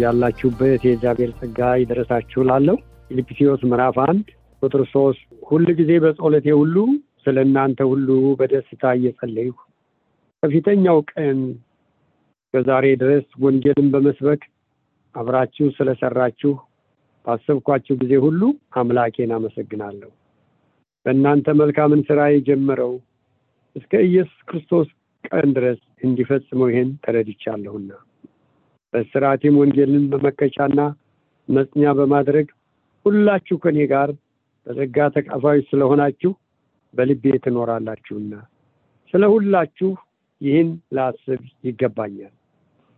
ያላችሁበት የእግዚአብሔር ጸጋ ይድረሳችሁ ላለው ፊልጵስዩስ ምዕራፍ አንድ ቁጥር ሶስት ሁል ጊዜ በጸሎቴ ሁሉ ስለ እናንተ ሁሉ በደስታ እየጸለይሁ ከፊተኛው ቀን ከዛሬ ድረስ ወንጌልን በመስበክ አብራችሁ ስለሰራችሁ ባሰብኳችሁ ጊዜ ሁሉ አምላኬን አመሰግናለሁ። በእናንተ መልካምን ስራ የጀመረው እስከ ኢየሱስ ክርስቶስ ቀን ድረስ እንዲፈጽመው ይሄን ተረድቻለሁና በስርዓቴም ወንጌልን በመከቻና መጽኛ በማድረግ ሁላችሁ ከኔ ጋር በጸጋ ተካፋዮች ስለሆናችሁ በልቤ ትኖራላችሁና ስለ ሁላችሁ ይህን ላስብ ይገባኛል።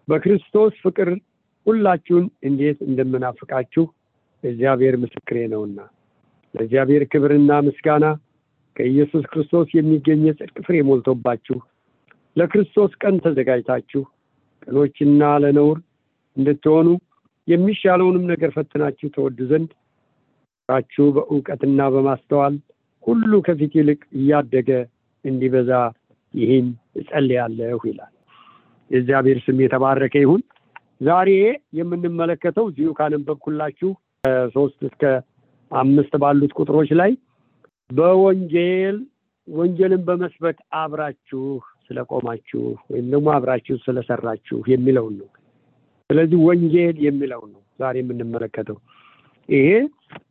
በክርስቶስ ፍቅር ሁላችሁን እንዴት እንደምናፍቃችሁ እግዚአብሔር ምስክሬ ነውና ለእግዚአብሔር ክብርና ምስጋና ከኢየሱስ ክርስቶስ የሚገኝ የጽድቅ ፍሬ ሞልቶባችሁ ለክርስቶስ ቀን ተዘጋጅታችሁ ቅኖችና ለነውር እንድትሆኑ የሚሻለውንም ነገር ፈትናችሁ ተወዱ ዘንድ ራችሁ በእውቀትና በማስተዋል ሁሉ ከፊት ይልቅ እያደገ እንዲበዛ ይህን እጸልያለሁ ይላል። የእግዚአብሔር ስም የተባረከ ይሁን። ዛሬ የምንመለከተው እዚሁ ካነበብኩላችሁ ሶስት እስከ አምስት ባሉት ቁጥሮች ላይ በወንጌል ወንጌልን በመስበክ አብራችሁ ስለቆማችሁ ወይም ደግሞ አብራችሁ ስለሰራችሁ የሚለውን ነው። ስለዚህ ወንጌል የሚለውን ነው ዛሬ የምንመለከተው። ይሄ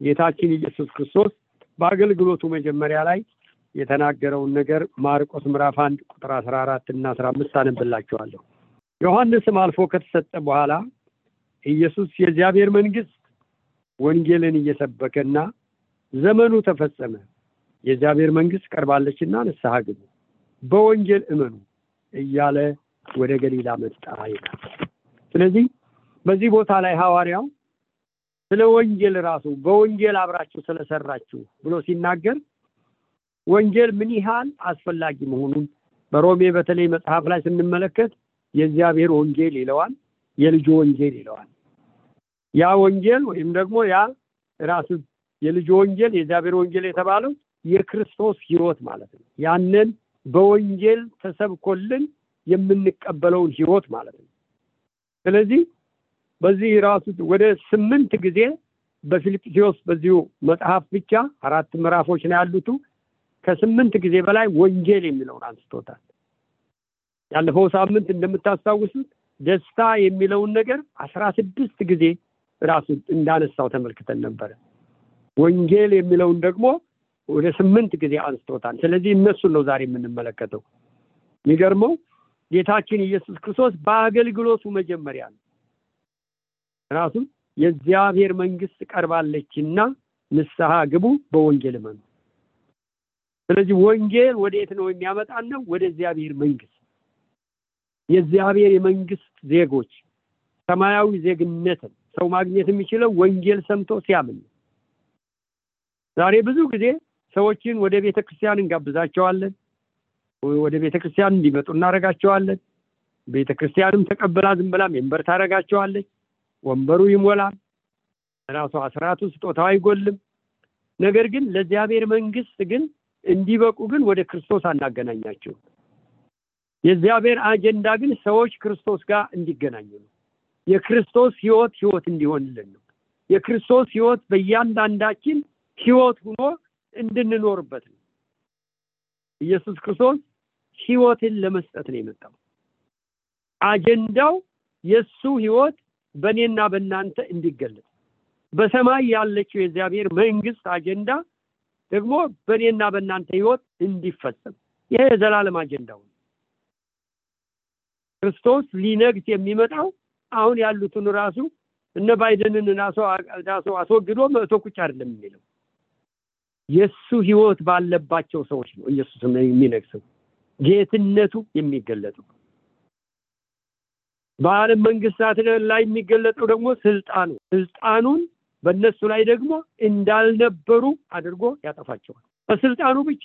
ጌታችን ኢየሱስ ክርስቶስ በአገልግሎቱ መጀመሪያ ላይ የተናገረውን ነገር ማርቆስ ምዕራፍ አንድ ቁጥር አስራ አራት እና አስራ አምስት አነብላችኋለሁ። ዮሐንስም አልፎ ከተሰጠ በኋላ ኢየሱስ የእግዚአብሔር መንግስት ወንጌልን እየሰበከና ዘመኑ ተፈጸመ፣ የእግዚአብሔር መንግስት ቀርባለችና ንስሐ ግቡ በወንጌል እመኑ እያለ ወደ ገሊላ መጣ ይላል። ስለዚህ በዚህ ቦታ ላይ ሐዋርያው ስለ ወንጌል ራሱ በወንጌል አብራችሁ ስለሰራችሁ ብሎ ሲናገር ወንጌል ምን ያህል አስፈላጊ መሆኑን በሮሜ በተለይ መጽሐፍ ላይ ስንመለከት የእግዚአብሔር ወንጌል ይለዋል፣ የልጁ ወንጌል ይለዋል። ያ ወንጌል ወይም ደግሞ ያ ራሱ የልጁ ወንጌል የእግዚአብሔር ወንጌል የተባለው የክርስቶስ ሕይወት ማለት ነው። ያንን በወንጌል ተሰብኮልን የምንቀበለውን ሕይወት ማለት ነው። ስለዚህ በዚህ ራሱ ወደ ስምንት ጊዜ በፊልጵስዩስ በዚሁ መጽሐፍ ብቻ አራት ምዕራፎች ነው ያሉቱ ከስምንት ጊዜ በላይ ወንጌል የሚለውን አንስቶታል። ያለፈው ሳምንት እንደምታስታውሱት ደስታ የሚለውን ነገር አስራ ስድስት ጊዜ ራሱ እንዳነሳው ተመልክተን ነበረ። ወንጌል የሚለውን ደግሞ ወደ ስምንት ጊዜ አንስቶታል። ስለዚህ እነሱን ነው ዛሬ የምንመለከተው። የሚገርመው ጌታችን ኢየሱስ ክርስቶስ በአገልግሎቱ መጀመሪያ ነው ራሱ የእግዚአብሔር መንግስት ቀርባለችና ንስሐ ግቡ፣ በወንጌል እመኑ። ስለዚህ ወንጌል ወዴት ነው የሚያመጣን ነው? ወደ እግዚአብሔር መንግስት። የእግዚአብሔር የመንግስት ዜጎች ሰማያዊ ዜግነትን ሰው ማግኘት የሚችለው ወንጌል ሰምቶ ሲያምን ዛሬ ብዙ ጊዜ ሰዎችን ወደ ቤተ ክርስቲያን እንጋብዛቸዋለን። ወደ ቤተ ክርስቲያን እንዲመጡ እናደርጋቸዋለን። ቤተ ክርስቲያንም ተቀብላ ዝም ብላ member ታደርጋቸዋለች። ወንበሩ ይሞላል። ራሱ አስራቱ ስጦታው አይጎልም። ነገር ግን ለእግዚአብሔር መንግስት ግን እንዲበቁ ግን ወደ ክርስቶስ አናገናኛቸው። የእግዚአብሔር አጀንዳ ግን ሰዎች ክርስቶስ ጋር እንዲገናኙ ነው። የክርስቶስ ህይወት ህይወት እንዲሆንልን ነው። የክርስቶስ ህይወት በእያንዳንዳችን ህይወት ሆኖ እንድንኖርበት ነው። ኢየሱስ ክርስቶስ ህይወትን ለመስጠት ነው የመጣው። አጀንዳው የእሱ ህይወት በእኔና በእናንተ እንዲገለጽ፣ በሰማይ ያለችው የእግዚአብሔር መንግስት አጀንዳ ደግሞ በእኔና በእናንተ ህይወት እንዲፈጸም ይሄ የዘላለም አጀንዳው ነው። ክርስቶስ ሊነግስ የሚመጣው አሁን ያሉትን ራሱ እነ ባይደንን ራሱ አስወግዶ መቶ ቁጭ አይደለም የሚለው የእሱ ህይወት ባለባቸው ሰዎች ነው ኢየሱስ የሚነግሰው። ጌትነቱ የሚገለጠው። በዓለም መንግስታት ላይ የሚገለጠው ደግሞ ስልጣኑ ስልጣኑን በእነሱ ላይ ደግሞ እንዳልነበሩ አድርጎ ያጠፋቸዋል። በስልጣኑ ብቻ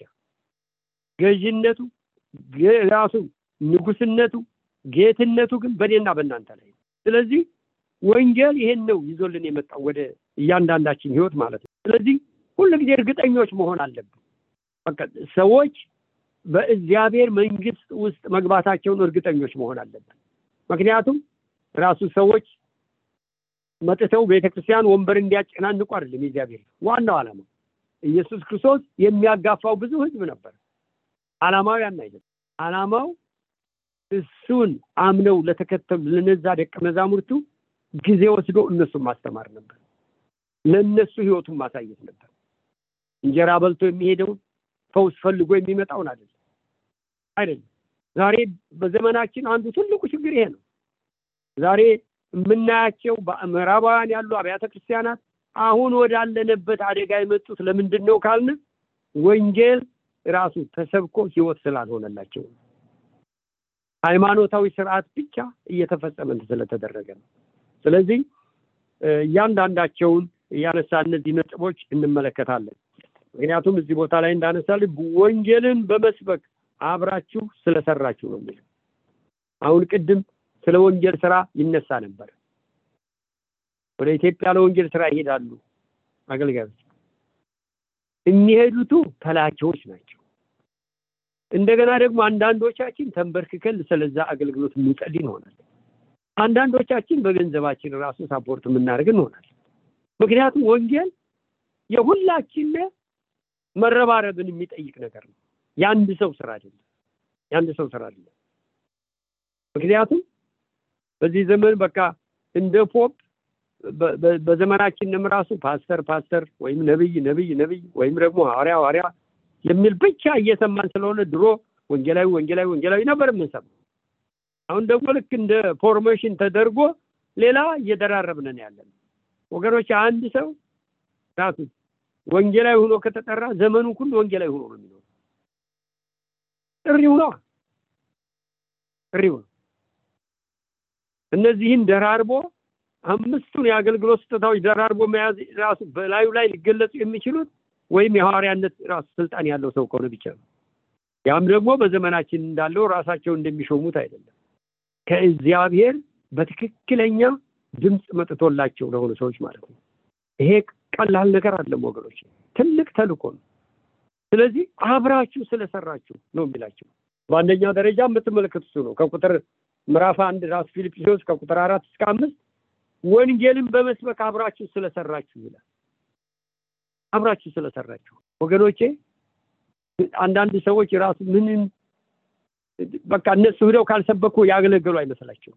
ገዥነቱ ራሱ ንጉስነቱ ጌትነቱ ግን በእኔና በእናንተ ላይ ስለዚህ ወንጌል ይሄን ነው ይዞልን የመጣው ወደ እያንዳንዳችን ህይወት ማለት ነው። ስለዚህ ሁሉ ጊዜ እርግጠኞች መሆን አለብን። በቃ ሰዎች በእግዚአብሔር መንግስት ውስጥ መግባታቸውን እርግጠኞች መሆን አለብን። ምክንያቱም ራሱ ሰዎች መጥተው ቤተክርስቲያን ወንበር እንዲያጨናንቁ አይደለም የእግዚአብሔር ዋናው ዓላማ። ኢየሱስ ክርስቶስ የሚያጋፋው ብዙ ህዝብ ነበር። አላማው ያን አይደለም። አላማው እሱን አምነው ለተከተሉ ለነዛ ደቀ መዛሙርቱ ጊዜ ወስዶ እነሱን ማስተማር ነበር። ለእነሱ ህይወቱን ማሳየት ነበር እንጀራ በልቶ የሚሄደውን ፈውስ ፈልጎ የሚመጣውን አይደለም። አይደለም። ዛሬ በዘመናችን አንዱ ትልቁ ችግር ይሄ ነው። ዛሬ የምናያቸው በምዕራባውያን ያሉ አብያተ ክርስቲያናት አሁን ወዳለንበት አደጋ የመጡት ለምንድን ነው ካልን ወንጌል ራሱ ተሰብኮ ህይወት ስላልሆነላቸው ሃይማኖታዊ ስርዓት ብቻ እየተፈጸመ ስለተደረገ ነው። ስለዚህ እያንዳንዳቸውን እያነሳ እነዚህ ነጥቦች እንመለከታለን ምክንያቱም እዚህ ቦታ ላይ እንዳነሳል ወንጌልን በመስበክ አብራችሁ ስለሰራችሁ ነው የሚለው። አሁን ቅድም ስለ ወንጌል ስራ ይነሳ ነበር። ወደ ኢትዮጵያ ለወንጌል ስራ ይሄዳሉ አገልጋዮች። የሚሄዱቱ ተላኪዎች ናቸው። እንደገና ደግሞ አንዳንዶቻችን ተንበርክከን ስለዛ አገልግሎት የምንጸል ይሆናል አንዳንዶቻችን በገንዘባችን ራሱ support የምናደርግ እንሆናለን። ምክንያቱም ወንጌል የሁላችን መረባረብን የሚጠይቅ ነገር ነው። የአንድ ሰው ስራ አይደለም። የአንድ ሰው ስራ አይደለም። ምክንያቱም በዚህ ዘመን በቃ እንደ pop በዘመናችንም ራሱ ፓስተር ፓስተር ወይም ነብይ ነብይ ነብይ ወይም ደግሞ ሐዋርያ ሐዋርያ የሚል ብቻ እየሰማን ስለሆነ ድሮ ወንጌላዊ ወንጌላዊ ወንጌላዊ ነበር የምንሰማው። አሁን ደግሞ ልክ እንደ formation ተደርጎ ሌላ እየደራረብነን ያለን ወገኖች አንድ ሰው ራሱ ወንጌላዊ ሆኖ ከተጠራ ዘመኑ ሁሉ ወንጌላዊ ሆኖ ነው የሚኖር ጥሪው ነው ጥሪው ነው እነዚህን ደራርቦ አምስቱን የአገልግሎት ስጦታዎች ደራርቦ መያዝ ራሱ በላዩ ላይ ሊገለጹ የሚችሉት ወይም የሐዋርያነት ራሱ ስልጣን ያለው ሰው ከሆነ ብቻ ነው። ያም ደግሞ በዘመናችን እንዳለው ራሳቸው እንደሚሾሙት አይደለም። ከእግዚአብሔር በትክክለኛ ድምፅ መጥቶላቸው ለሆኑ ሰዎች ማለት ነው። ይሄ ቀላል ነገር አለም ወገኖች ትልቅ ተልኮ ነው። ስለዚህ አብራችሁ ስለሰራችሁ ነው የሚላቸው። በአንደኛ ደረጃ የምትመለከቱ ነው። ከቁጥር ምዕራፍ አንድ ራሱ ፊልጵስዩስ ከቁጥር አራት እስከ አምስት ወንጌልን በመስበክ አብራችሁ ስለሰራችሁ ይላል። አብራችሁ ስለሰራችሁ ወገኖቼ አንዳንድ ሰዎች ራሱ ምንም በቃ እነሱ ሂደው ካልሰበኩ ያገለገሉ አይመስላቸው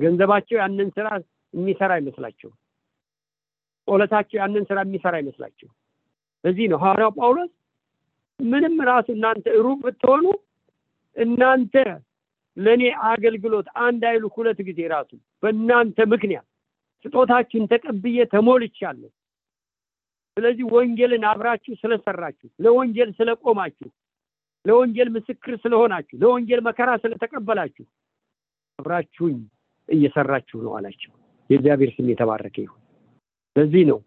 ገንዘባቸው ያንን ስራ የሚሰራ አይመስላቸው ጸሎታቸው ያንን ስራ የሚሰራ አይመስላቸው። ለዚህ ነው ሐዋርያው ጳውሎስ ምንም ራሱ እናንተ ሩቅ ብትሆኑ እናንተ ለእኔ አገልግሎት አንድ አይሉ ሁለት ጊዜ ራሱ በእናንተ ምክንያት ስጦታችሁን ተቀብዬ ተሞልቻለሁ። ስለዚህ ወንጌልን አብራችሁ ስለሰራችሁ ለወንጌል ስለቆማችሁ ለወንጌል ምስክር ስለሆናችሁ ለወንጌል መከራ ስለተቀበላችሁ አብራችሁኝ እየሰራችሁ ነው አላቸው። የእግዚአብሔር ስም የተባረከ ይሁን ለዚህ ነው።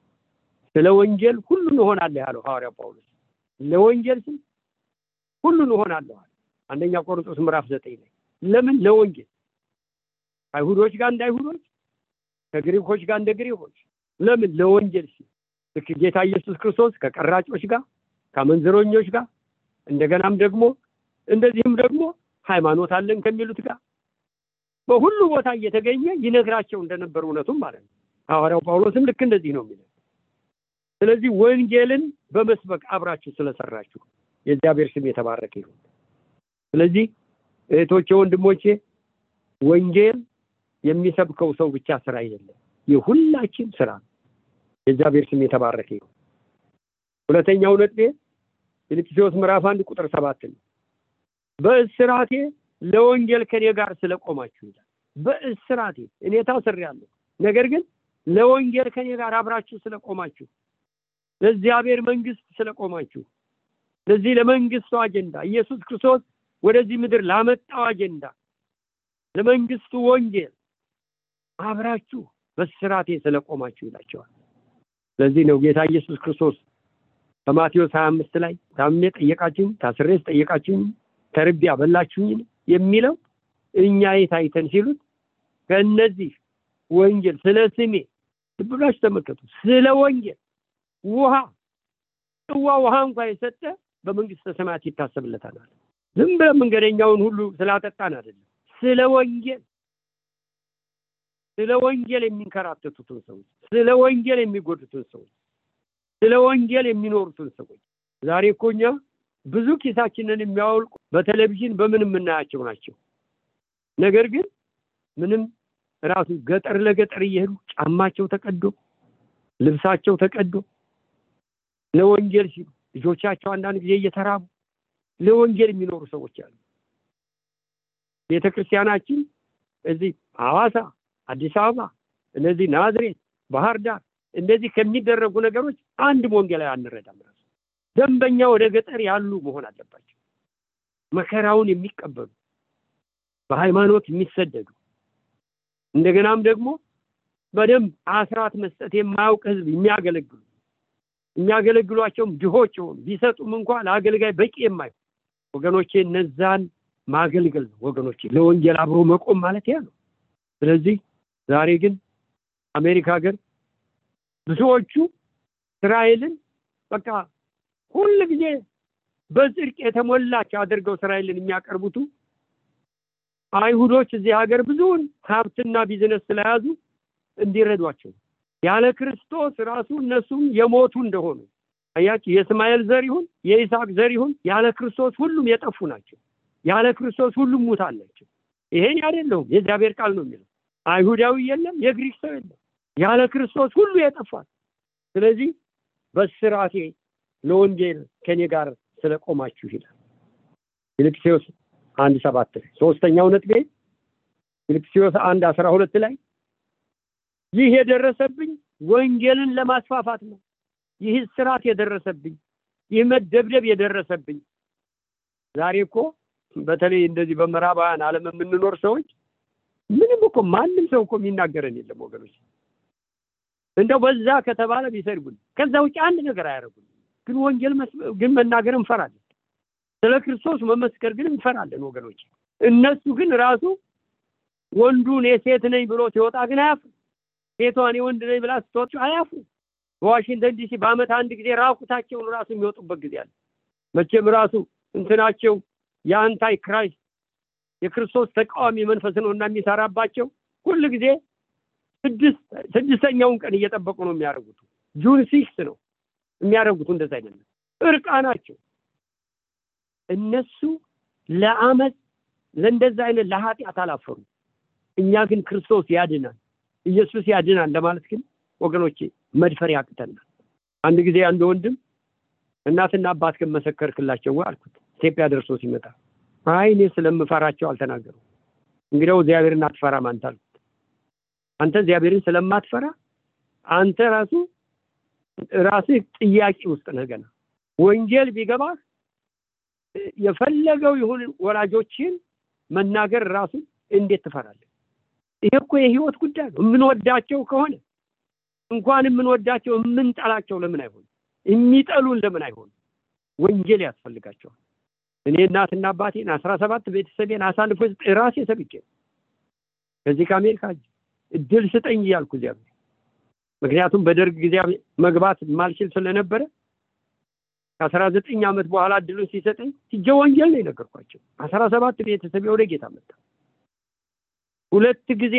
ስለ ወንጌል ሁሉን እሆናለሁ ያለው ሐዋርያው ጳውሎስ። ለወንጌል ስም ሁሉን እሆናለሁ አንደኛ ቆሮንቶስ ምዕራፍ ዘጠኝ ላይ ለምን? ለወንጌል አይሁዶች ጋር እንደ አይሁዶች ከግሪኮች ጋር እንደ ግሪኮች። ለምን? ለወንጌል ሲል ልክ ጌታ ኢየሱስ ክርስቶስ ከቀራጮች ጋር ከአመንዝረኞች ጋር እንደገናም ደግሞ እንደዚህም ደግሞ ሃይማኖት አለን ከሚሉት ጋር በሁሉ ቦታ እየተገኘ ይነግራቸው እንደነበር እውነቱም ማለት ነው። ሐዋርያው ጳውሎስም ልክ እንደዚህ ነው የሚለው። ስለዚህ ወንጌልን በመስበክ አብራችሁ ስለሰራችሁ የእግዚአብሔር ስም የተባረከ ይሁን። ስለዚህ እህቶቼ፣ ወንድሞቼ ወንጌል የሚሰብከው ሰው ብቻ ስራ አይደለም፣ የሁላችን ስራ ነው። የእግዚአብሔር ስም የተባረከ ይሁን። ሁለተኛው ነጥቤ ፊልጵስዩስ ምዕራፍ አንድ ቁጥር ሰባት ነው። በእስራቴ ለወንጌል ከኔ ጋር ስለቆማችሁ ይላል። በእስራቴ እኔ ታስሬያለሁ፣ ነገር ግን ለወንጌል ከኔ ጋር አብራችሁ ስለቆማችሁ፣ ለእግዚአብሔር መንግስት ስለቆማችሁ፣ ለዚህ ለመንግስቱ አጀንዳ ኢየሱስ ክርስቶስ ወደዚህ ምድር ላመጣው አጀንዳ ለመንግስቱ ወንጌል አብራችሁ በስራቴ ስለቆማችሁ ይላቸዋል። ስለዚህ ነው ጌታ ኢየሱስ ክርስቶስ በማቴዎስ ሀያ አምስት ላይ ታምሜ ጠየቃችሁኝ፣ ታስሬስ ጠየቃችሁኝ፣ ተርቤ አበላችሁኝ የሚለው እኛ የት ሲሉት ከእነዚህ ወንጌል ስለ ስሜ ብላችሁ ተመልከቱ። ስለ ወንጌል ውሃ ጽዋ ውሃ እንኳ የሰጠ በመንግስተ ሰማያት ይታሰብለታል። ዝም ብለን መንገደኛውን ሁሉ ስላጠጣን አይደለም። ስለ ወንጌል ስለ ወንጌል የሚንከራተቱትን ሰዎች፣ ስለ ወንጌል የሚጎዱትን ሰዎች፣ ስለ ወንጌል የሚኖሩትን ሰዎች ዛሬ እኮ እኛ ብዙ ኪሳችንን የሚያወልቁ በቴሌቪዥን በምን የምናያቸው ናቸው። ነገር ግን ምንም ራሱ ገጠር ለገጠር እየሄዱ ጫማቸው ተቀዶ ልብሳቸው ተቀዶ ለወንጌል ሲሉ ልጆቻቸው አንዳንድ ጊዜ እየተራቡ ለወንጌል የሚኖሩ ሰዎች አሉ። ቤተ ክርስቲያናችን እዚህ ሐዋሳ፣ አዲስ አበባ፣ እነዚህ ናዝሬት፣ ባህር ዳር እንደዚህ ከሚደረጉ ነገሮች አንድም ወንጌላዊ አንረዳም። ራሱ ደንበኛ ወደ ገጠር ያሉ መሆን አለባቸው። መከራውን የሚቀበሉ በሃይማኖት የሚሰደዱ እንደገናም ደግሞ በደንብ አስራት መስጠት የማያውቅ ህዝብ የሚያገለግሉ የሚያገለግሏቸውም ድሆች የሆኑ ቢሰጡም እንኳ ለአገልጋይ በቂ የማይሆን ወገኖቼ እነዛን ማገልገል ነው። ወገኖቼ ለወንጌል አብሮ መቆም ማለት ያ ነው። ስለዚህ ዛሬ ግን አሜሪካ ሀገር ብዙዎቹ እስራኤልን በቃ ሁል ጊዜ በጽድቅ የተሞላች አድርገው እስራኤልን የሚያቀርቡቱ አይሁዶች እዚህ ሀገር ብዙውን ሀብትና ቢዝነስ ስለያዙ እንዲረዷቸው ያለ ክርስቶስ ራሱ እነሱም የሞቱ እንደሆኑ አያችሁ። የእስማኤል ዘር ይሁን የይስሐቅ ዘር ይሁን ያለ ክርስቶስ ሁሉም የጠፉ ናቸው። ያለ ክርስቶስ ሁሉም ሙታን ናቸው። ይሄን አይደለሁም የእግዚአብሔር ቃል ነው የሚለው። አይሁዳዊ የለም፣ የግሪክ ሰው የለም። ያለ ክርስቶስ ሁሉ ይጠፋል። ስለዚህ በእስራቴ ለወንጌል ከኔ ጋር ስለቆማችሁ ይላል ፊልጵስዩስ አንድ ሰባት ላይ ሶስተኛው ነጥቤ ፊልጵስዩስ አንድ አስራ ሁለት ላይ ይህ የደረሰብኝ ወንጌልን ለማስፋፋት ነው። ይህ እስራት የደረሰብኝ ይህ መደብደብ የደረሰብኝ ዛሬ እኮ በተለይ እንደዚህ በምዕራባውያን ዓለም የምንኖር ሰዎች ምንም እኮ ማንም ሰው እኮ የሚናገረን የለም ወገኖች። እንደው በዛ ከተባለ ቢሰድቡን፣ ከዛ ውጭ አንድ ነገር አያደርጉን። ግን ወንጌል ግን መናገር እንፈራለን። ስለ ክርስቶስ መመስከር ግን እንፈራለን ወገኖች። እነሱ ግን ራሱ ወንዱን የሴት ነኝ ብሎ ሲወጣ ግን አያፍሩ። ሴቷን የወንድ ነኝ ብላ ስትወጡ አያፍሩ። በዋሽንግተን ዲሲ በአመት አንድ ጊዜ ራቁታቸውን ራሱ የሚወጡበት ጊዜ አለ። መቼም ራሱ እንትናቸው የ antichrist የክርስቶስ ተቃዋሚ መንፈስ ነው እና የሚሰራባቸው ሁል ጊዜ ስድስተኛውን ቀን እየጠበቁ ነው የሚያደርጉት። June six ነው የሚያደርጉት። እንደዛ አይደለም፣ እርቃናቸው እነሱ ለአመት ለእንደዛ አይነት ለኃጢአት አላፈሩ። እኛ ግን ክርስቶስ ያድናል፣ ኢየሱስ ያድናል ለማለት ግን ወገኖቼ መድፈር ያቅተናል። አንድ ጊዜ አንድ ወንድም እናትና አባት ግን መሰከርክላቸው አልኩት። ኢትዮጵያ ደርሶ ሲመጣ አይ እኔ ስለምፈራቸው አልተናገሩ። እንግዲያው እግዚአብሔርን አትፈራም አንተ አልኩት። አንተ እግዚአብሔርን ስለማትፈራ አንተ ራሱ ራስህ ጥያቄ ውስጥ ነህ ገና ወንጌል ቢገባህ የፈለገው ይሁን ወላጆችን መናገር ራሱ እንዴት ትፈራለህ? ይሄ እኮ የህይወት ጉዳይ ነው። የምንወዳቸው ከሆነ እንኳን የምንወዳቸው የምንጠላቸው ለምን አይሆን? የሚጠሉን ለምን አይሆን? ወንጌል ያስፈልጋቸዋል። እኔ እናትና አባቴን አስራ ሰባት ቤተሰቤን አሳልፎ ራሴ ሰብቼ ከዚህ ከአሜሪካ እድል ስጠኝ እያልኩ እዚያ ምክንያቱም በደርግ ጊዜ መግባት ማልችል ስለነበረ ከአስራ ዘጠኝ ዓመት በኋላ እድሉን ሲሰጠኝ ሲጀ ወንጌል ነው የነገርኳቸው። አስራ ሰባት ቤተሰብ ወደ ጌታ መጣ። ሁለት ጊዜ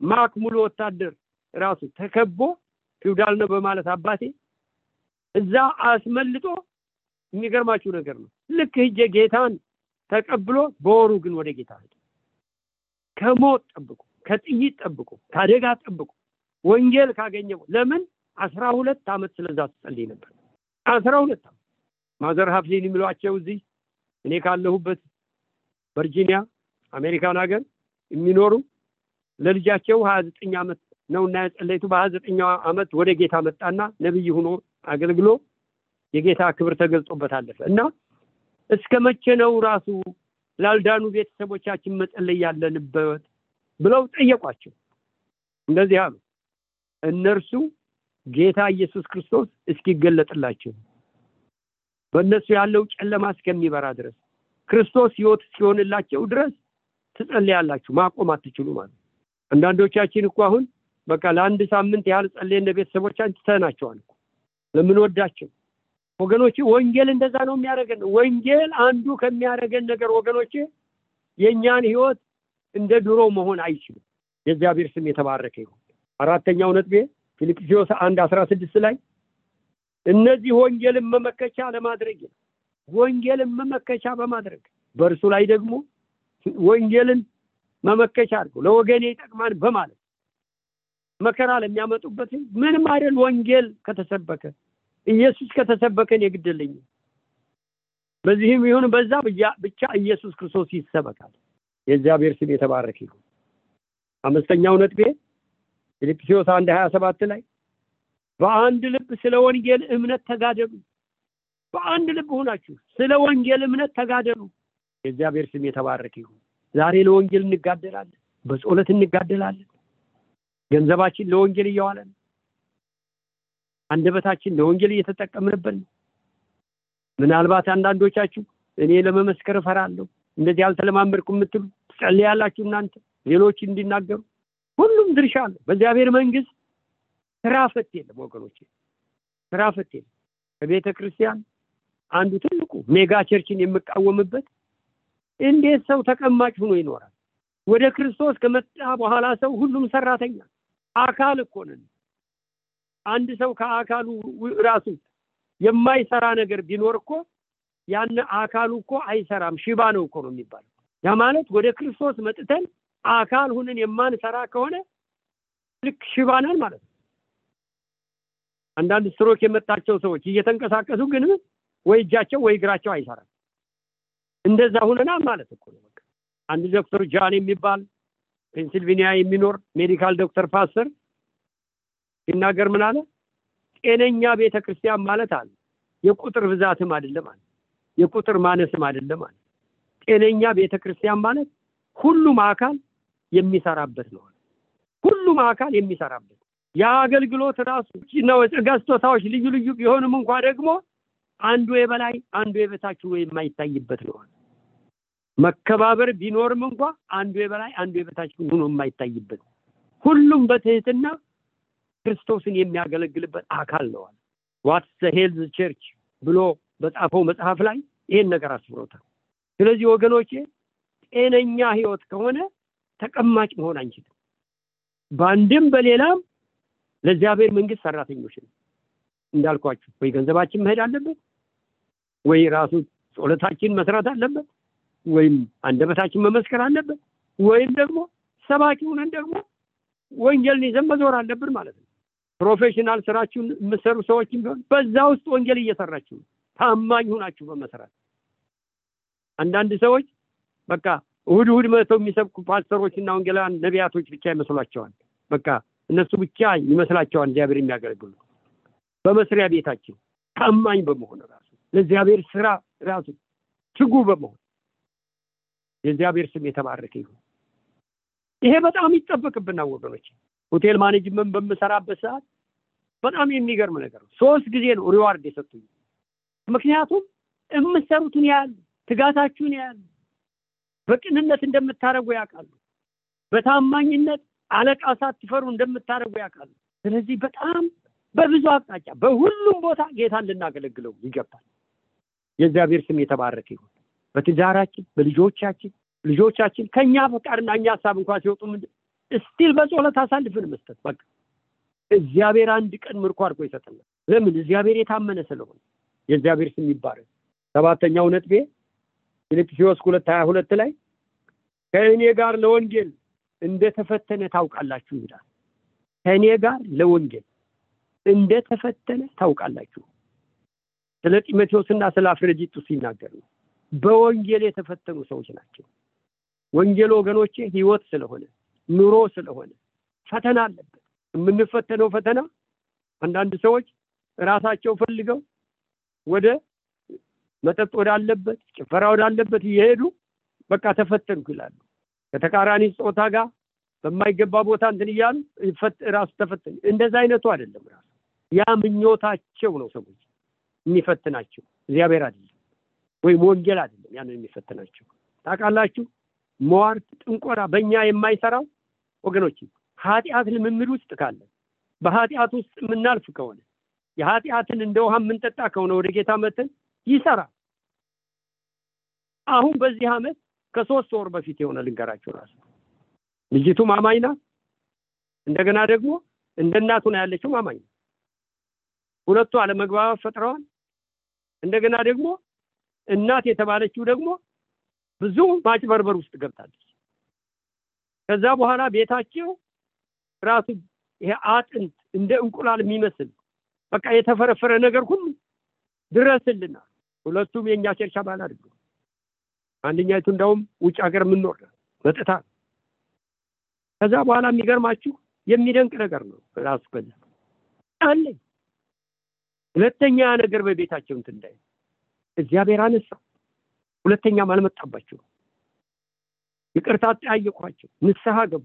ማክ ሙሉ ወታደር ራሱ ተከቦ ፊውዳል ነው በማለት አባቴ እዛ አስመልጦ የሚገርማችሁ ነገር ነው። ልክ ሂጄ ጌታን ተቀብሎ በወሩ ግን ወደ ጌታ ሄደ። ከሞት ጠብቁ፣ ከጥይት ጠብቁ፣ ከአደጋ ጠብቁ። ወንጌል ካገኘ ለምን አስራ ሁለት ዓመት ስለዛ ትጸልይ ነበር። አስራ ሁለት ማዘር ሀፍሊን የሚሏቸው እዚህ እኔ ካለሁበት ቨርጂኒያ አሜሪካን ሀገር የሚኖሩ ለልጃቸው ሀያ ዘጠኝ ዓመት ነው እና የጸለይቱ በሀያ ዘጠኛው ዓመት ወደ ጌታ መጣና ነቢይ ሆኖ አገልግሎ የጌታ ክብር ተገልጾበት አለፈ እና እስከ መቼ ነው ራሱ ላልዳኑ ቤተሰቦቻችን መጸለይ ያለንበት ብለው ጠየቋቸው። እንደዚህ አሉ። እነርሱ ጌታ ኢየሱስ ክርስቶስ እስኪገለጥላቸው በእነሱ ያለው ጨለማ እስከሚበራ ድረስ ክርስቶስ ሕይወት እስኪሆንላቸው ድረስ ትጸልያላችሁ፣ ማቆም አትችሉ ማለት አንዳንዶቻችን እኮ አሁን በቃ ለአንድ ሳምንት ያህል ጸልየን ቤተሰቦቻችን ትተናቸዋል ለምንወዳቸው ወገኖች። ወንጌል እንደዛ ነው የሚያደርገን። ወንጌል አንዱ ከሚያደርገን ነገር ወገኖች የእኛን ሕይወት እንደ ድሮ መሆን አይችልም። የእግዚአብሔር ስም የተባረከ ይሁን። አራተኛው ነጥቤ ፊልጵስዩስ አንድ አስራ ስድስት ላይ እነዚህ ወንጌልን መመከቻ ለማድረግ ወንጌልን መመከቻ በማድረግ በእርሱ ላይ ደግሞ ወንጌልን መመከቻ አድርገው ለወገኔ ይጠቅማን በማለት መከራ ለሚያመጡበት ምንም አይደል። ወንጌል ከተሰበከ ኢየሱስ ከተሰበከን የግድልኝ በዚህም ይሁን በዛ ብቻ ኢየሱስ ክርስቶስ ይሰበካል። የእግዚአብሔር ስም የተባረከ ይሁን። አምስተኛው ነጥቤ ፊልጵስዩስ አንድ ሀያ ሰባት ላይ በአንድ ልብ ስለ ወንጌል እምነት ተጋደሉ። በአንድ ልብ ሆናችሁ ስለ ወንጌል እምነት ተጋደሉ። የእግዚአብሔር ስም የተባረከ ይሁን። ዛሬ ለወንጌል እንጋደላለን፣ በጸሎት እንጋደላለን። ገንዘባችን ለወንጌል እየዋለን፣ አንደበታችን ለወንጌል እየተጠቀምንበት ነው። ምናልባት አንዳንዶቻችሁ እኔ ለመመስከር እፈራለሁ፣ እንደዚህ አልተለማመድኩ የምትሉ ትጸልያላችሁ። እናንተ ሌሎች እንዲናገሩ ሁሉም ድርሻ አለ። በእግዚአብሔር መንግስት ስራ ፈት የለም ወገኖች፣ ስራ ፈት የለም። ከቤተ ክርስቲያን አንዱ ትልቁ mega church ን የምቃወምበት እንዴት ሰው ተቀማጭ ሆኖ ይኖራል? ወደ ክርስቶስ ከመጣ በኋላ ሰው ሁሉም ሰራተኛ አካል እኮ ነን። አንድ ሰው ከአካሉ ራሱ የማይሰራ ነገር ቢኖር እኮ ያን አካሉ እኮ አይሰራም፣ ሽባ ነው እኮ ነው የሚባለው። ያ ማለት ወደ ክርስቶስ መጥተን አካል ሁነን የማንሰራ ከሆነ ልክ ሽባ ነን ማለት ነው። አንዳንድ ስትሮክ የመጣቸው ሰዎች እየተንቀሳቀሱ ግን ወይ እጃቸው ወይ እግራቸው አይሰራም። እንደዛ ሁነና ማለት እኮ ነው። አንድ ዶክተር ጃን የሚባል ፔንሲልቬኒያ የሚኖር ሜዲካል ዶክተር ፓስተር ሲናገር ምን አለ? ጤነኛ ቤተ ክርስቲያን ማለት አለ የቁጥር ብዛትም አይደለም አለ የቁጥር ማነስም አይደለም አለ። ጤነኛ ቤተ ክርስቲያን ማለት ሁሉም አካል የሚሰራበት ነው። ሁሉም አካል የሚሰራበት የአገልግሎት ራሱ ነው። ስጦታዎች ልዩ ልዩ ቢሆንም እንኳ ደግሞ አንዱ የበላይ አንዱ የበታች የማይታይበት ነው። መከባበር ቢኖርም እንኳ አንዱ የበላይ አንዱ የበታች ሆኖ የማይታይበት ሁሉም በትህትና ክርስቶስን የሚያገለግልበት አካል ነው። what's health church ብሎ በጻፈው መጽሐፍ ላይ ይሄን ነገር አስፍሮታል። ስለዚህ ወገኖቼ ጤነኛ ህይወት ከሆነ ተቀማጭ መሆን አንችልም። በአንድም በሌላም ለእግዚአብሔር መንግስት ሰራተኞች ነው። እንዳልኳችሁ ወይ ገንዘባችን መሄድ አለበት፣ ወይ ራሱ ጸሎታችን መስራት አለበት፣ ወይም አንደበታችን መመስከር አለበት፣ ወይም ደግሞ ሰባኪ ደግሞ ወንጌልን ይዘን መዞር አለብን ማለት ነው። professional ስራችሁን የምትሰሩ ሰዎችም ቢሆን በዛ ውስጥ ወንጌል እየሰራችሁ ታማኝ ሆናችሁ በመስራት አንዳንድ ሰዎች በቃ እሁድ እሁድ መጥተው የሚሰብኩ ፓስተሮችና ወንጌላውያን ነቢያቶች ብቻ ይመስሏቸዋል። በቃ እነሱ ብቻ ይመስላቸዋል እግዚአብሔር የሚያገለግሉ በመስሪያ ቤታችን ታማኝ በመሆን ራሱ ለእግዚአብሔር ስራ ራሱ ትጉ በመሆን የእግዚአብሔር ስም የተባረከ ይሁን። ይሄ በጣም ይጠበቅብናል ወገኖች። hotel management በምሰራበት ሰዓት በጣም የሚገርም ነገር ነው። ሶስት ጊዜ ነው reward የሰጡኝ። ምክንያቱም የምትሰሩትን ያህል ትጋታችሁን ያያሉ። በቅንነት እንደምታደርጉ ያውቃሉ። በታማኝነት አለቃ ሳትፈሩ እንደምታደርጉ ያውቃሉ። ስለዚህ በጣም በብዙ አቅጣጫ በሁሉም ቦታ ጌታን ልናገለግለው ይገባል። የእግዚአብሔር ስም የተባረከ ይሁን። በትዳራችን፣ በልጆቻችን ልጆቻችን ከእኛ ፈቃድና እኛ ሀሳብ እንኳን ሲወጡ እስቲል በጸሎት አሳልፍን መስጠት በቃ እግዚአብሔር አንድ ቀን ምርኮ አድርጎ ይሰጠናል። ለምን? እግዚአብሔር የታመነ ስለሆነ። የእግዚአብሔር ስም ይባረክ። ሰባተኛው ነጥቤ ፊልጵስዩስ ሁለት ሀያ ሁለት ላይ ከእኔ ጋር ለወንጌል እንደተፈተነ ታውቃላችሁ ይላል። ከእኔ ጋር ለወንጌል እንደተፈተነ ታውቃላችሁ። ስለ ጢሞቴዎስና ስለ አፍረዲጡ ሲናገር ነው። በወንጌል የተፈተኑ ሰዎች ናቸው። ወንጌል ወገኖቼ ህይወት ስለሆነ ኑሮ ስለሆነ ፈተና አለበት። የምንፈተነው ፈተና አንዳንድ ሰዎች ራሳቸው ፈልገው ወደ መጠጥ ወዳለበት ጭፈራ ወዳለበት እየሄዱ በቃ ተፈተንኩ ይላሉ። ከተቃራኒ ጾታ ጋር በማይገባ ቦታ እንትን እያሉ ራሱ ተፈተን እንደዛ አይነቱ አይደለም። ራሱ ያ ምኞታቸው ነው ሰዎች የሚፈትናቸው እግዚአብሔር አይደለም ወይም ወንጌል አይደለም ያንን የሚፈትናቸው ታውቃላችሁ። ሟርት፣ ጥንቆራ በእኛ የማይሰራው ወገኖች ኃጢአት ልምምድ ውስጥ ካለ በኃጢአት ውስጥ የምናልፍ ከሆነ የኃጢአትን እንደ ውሃ የምንጠጣ ከሆነ ወደ ጌታ መተን ይሰራል። አሁን በዚህ ዓመት ከሶስት ወር በፊት የሆነ ልንገራቸው ራሱ ልጅቱ ማማኝ ናት። እንደገና ደግሞ እንደ እናቱ ነው ያለችው ማማኝ ናት። ሁለቱ አለመግባባት ፈጥረዋል። እንደገና ደግሞ እናት የተባለችው ደግሞ ብዙ ማጭበርበር ውስጥ ገብታለች። ከዛ በኋላ ቤታቸው ራሱ ይሄ አጥንት እንደ እንቁላል የሚመስል በቃ የተፈረፈረ ነገር ሁሉ ድረስልና ሁለቱም የእኛ ቸርች አባል አድርገው አንደኛይቱ እንደውም ውጭ ሀገር የምንኖር መጥታ ከዛ በኋላ የሚገርማችሁ የሚደንቅ ነገር ነው ራሱ ከዛ አለኝ ሁለተኛ ነገር በቤታቸው እንትን እንዳይ እግዚአብሔር አነሳው። ሁለተኛም አልመጣባቸው። ይቅርታ ጠያየኳቸው፣ ንስሐ ገቡ።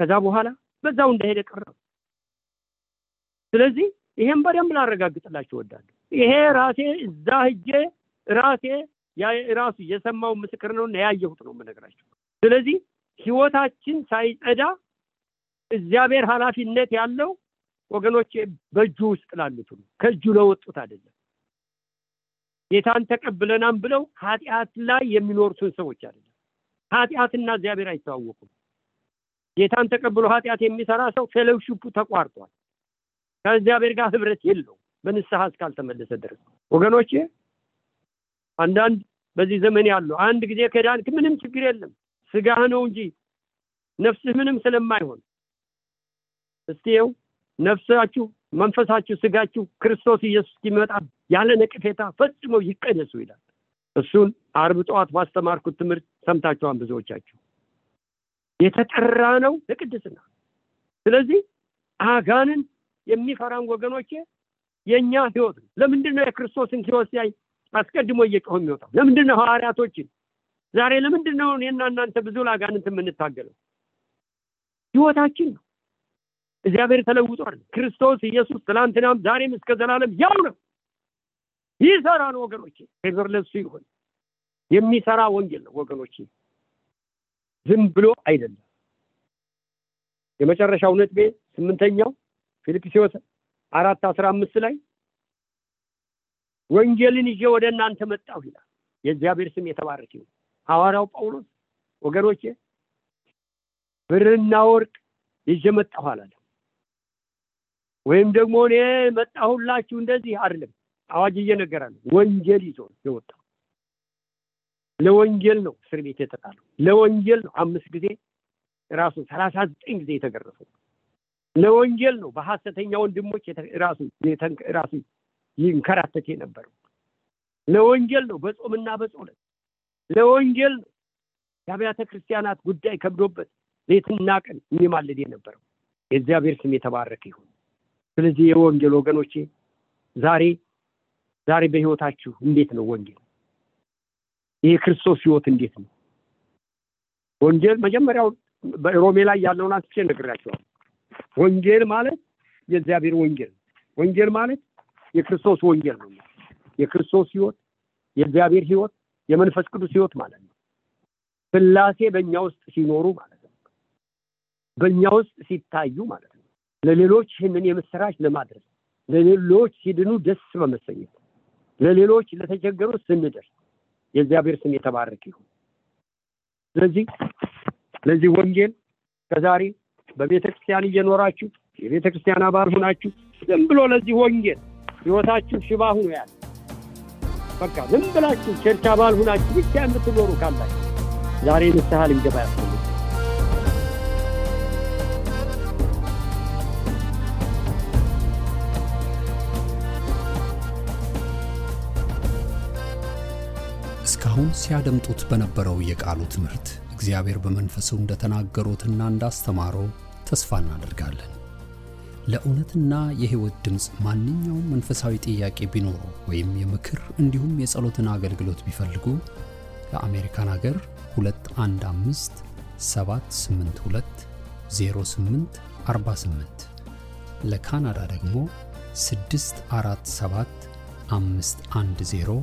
ከዛ በኋላ በዛው እንደሄደ ቀረ። ስለዚህ ይሄን በደንብ ላረጋግጥላችሁ እወዳለሁ። ይሄ ራሴ እዛ ሂጄ ራሴ ራሱ የሰማው ምስክር ነው እና ያየሁት ነው የምነግራቸው። ስለዚህ ህይወታችን ሳይጸዳ እግዚአብሔር ኃላፊነት ያለው ወገኖቼ በእጁ ውስጥ ላሉት ነው፣ ከእጁ ለወጡት አይደለም። ጌታን ተቀብለናም ብለው ኃጢአት ላይ የሚኖሩትን ሰዎች አይደለም። ኃጢአትና እግዚአብሔር አይተዋወቁም። ጌታን ተቀብሎ ኃጢአት የሚሰራ ሰው ፌሎሺፑ ተቋርጧል። ከእግዚአብሔር ጋር ህብረት የለው በንስሐ እስካልተመለሰ ድረስ ወገኖቼ አንዳንድ በዚህ ዘመን ያሉ አንድ ጊዜ ከዳንክ ምንም ችግር የለም። ስጋህ ነው እንጂ ነፍስህ ምንም ስለማይሆን። እስቲው ነፍሳችሁ መንፈሳችሁ ስጋችሁ ክርስቶስ ኢየሱስ ሲመጣ ያለ ነቅፌታ ፈጽመው ይቀደሱ ይላል። እሱን አርብ ጠዋት ባስተማርኩት ትምህርት ሰምታችኋን ብዙዎቻችሁ። የተጠራ ነው ለቅድስና። ስለዚህ አጋንን የሚፈራን ወገኖቼ የእኛ ህይወት ነው። ለምንድን ነው የክርስቶስን ህይወት ሲያይ አስቀድሞ እየጮህ የሚወጣው። ለምንድን ነው ሐዋርያቶችን? ዛሬ ለምንድን ነው እኔና እናንተ ብዙ ለአጋንንት የምንታገለው? ህይወታችን ነው። እግዚአብሔር ተለውጧል። ክርስቶስ ኢየሱስ ትላንትናም ዛሬም እስከ ዘላለም ያው ነው። ይሰራል ወገኖቼ ክብር ለሱ ይሁን። የሚሰራ ወንጌል ነው ወገኖቼ። ዝም ብሎ አይደለም። የመጨረሻው ነጥቤ ስምንተኛው ፊልጵስዩስ አራት አስራ አምስት ላይ ወንጌልን ይዤ ወደ እናንተ መጣሁ ይላል። የእግዚአብሔር ስም የተባረክ ይሁን። ሐዋርያው ጳውሎስ ወገኖቼ ብርና ወርቅ ይዤ መጣሁ አላለም። ወይም ደግሞ እኔ መጣሁላችሁ እንደዚህ አይደለም። አዋጅ እየነገረ ነው ወንጌል ይዞ የወጣው። ለወንጌል ነው እስር ቤት የተጣለው። ለወንጌል ነው አምስት ጊዜ ራሱ ሰላሳ ዘጠኝ ጊዜ የተገረፈው። ለወንጌል ነው በሐሰተኛ ወንድሞች ራሱ ራሱ ይንከራተት የነበረው። ለወንጌል ነው በጾምና በጸሎት። ለወንጌል ነው የአብያተ ክርስቲያናት ጉዳይ ከብዶበት ሌትና ቀን የሚማልድ የነበረው። የእግዚአብሔር ስም የተባረከ ይሁን። ስለዚህ የወንጌል ወገኖቼ ዛሬ ዛሬ በህይወታችሁ እንዴት ነው ወንጌል? ይህ ክርስቶስ ህይወት እንዴት ነው? ወንጌል መጀመሪያው በሮሜ ላይ ያለውን አንስቼ ነግራቸዋል ወንጌል ማለት የእግዚአብሔር ወንጌል ወንጌል ማለት የክርስቶስ ወንጌል ነው የክርስቶስ ህይወት የእግዚአብሔር ህይወት የመንፈስ ቅዱስ ህይወት ማለት ነው። ስላሴ በእኛ ውስጥ ሲኖሩ ማለት ነው። በእኛ ውስጥ ሲታዩ ማለት ነው። ለሌሎች ይህንን የምስራች ለማድረስ ለሌሎች ሲድኑ ደስ በመሰኘት ለሌሎች ለተቸገሩት ስንደርስ የእግዚአብሔር ስም የተባረከ ይሁን። ስለዚህ ለዚህ ወንጌል ከዛሬ በቤተ ክርስቲያን እየኖራችሁ የቤተ ክርስቲያን አባል ሁናችሁ ዝም ብሎ ለዚህ ወንጌል ህይወታችሁ ሽባ ሁኖ ያለ። በቃ ዝም ብላችሁ church አባል ሁናችሁ ብቻ የምትኖሩ ካላችሁ ዛሬ ንስሐ ልንገባ ያስፈልግ እስካሁን ሲያደምጡት በነበረው የቃሉ ትምህርት እግዚአብሔር በመንፈሱ እንደተናገሩትና እንዳስተማረው ተስፋ እናደርጋለን። ለእውነትና የሕይወት ድምፅ ማንኛውም መንፈሳዊ ጥያቄ ቢኖሩ ወይም የምክር እንዲሁም የጸሎትን አገልግሎት ቢፈልጉ ለአሜሪካን አገር 215 782 08 48 ለካናዳ ደግሞ 647 510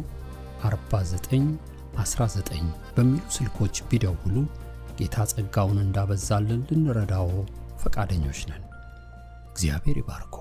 49 19 በሚሉ ስልኮች ቢደውሉ ጌታ ጸጋውን እንዳበዛልን ልንረዳዎ ፈቃደኞች ነን። እግዚአብሔር ይባርኮ።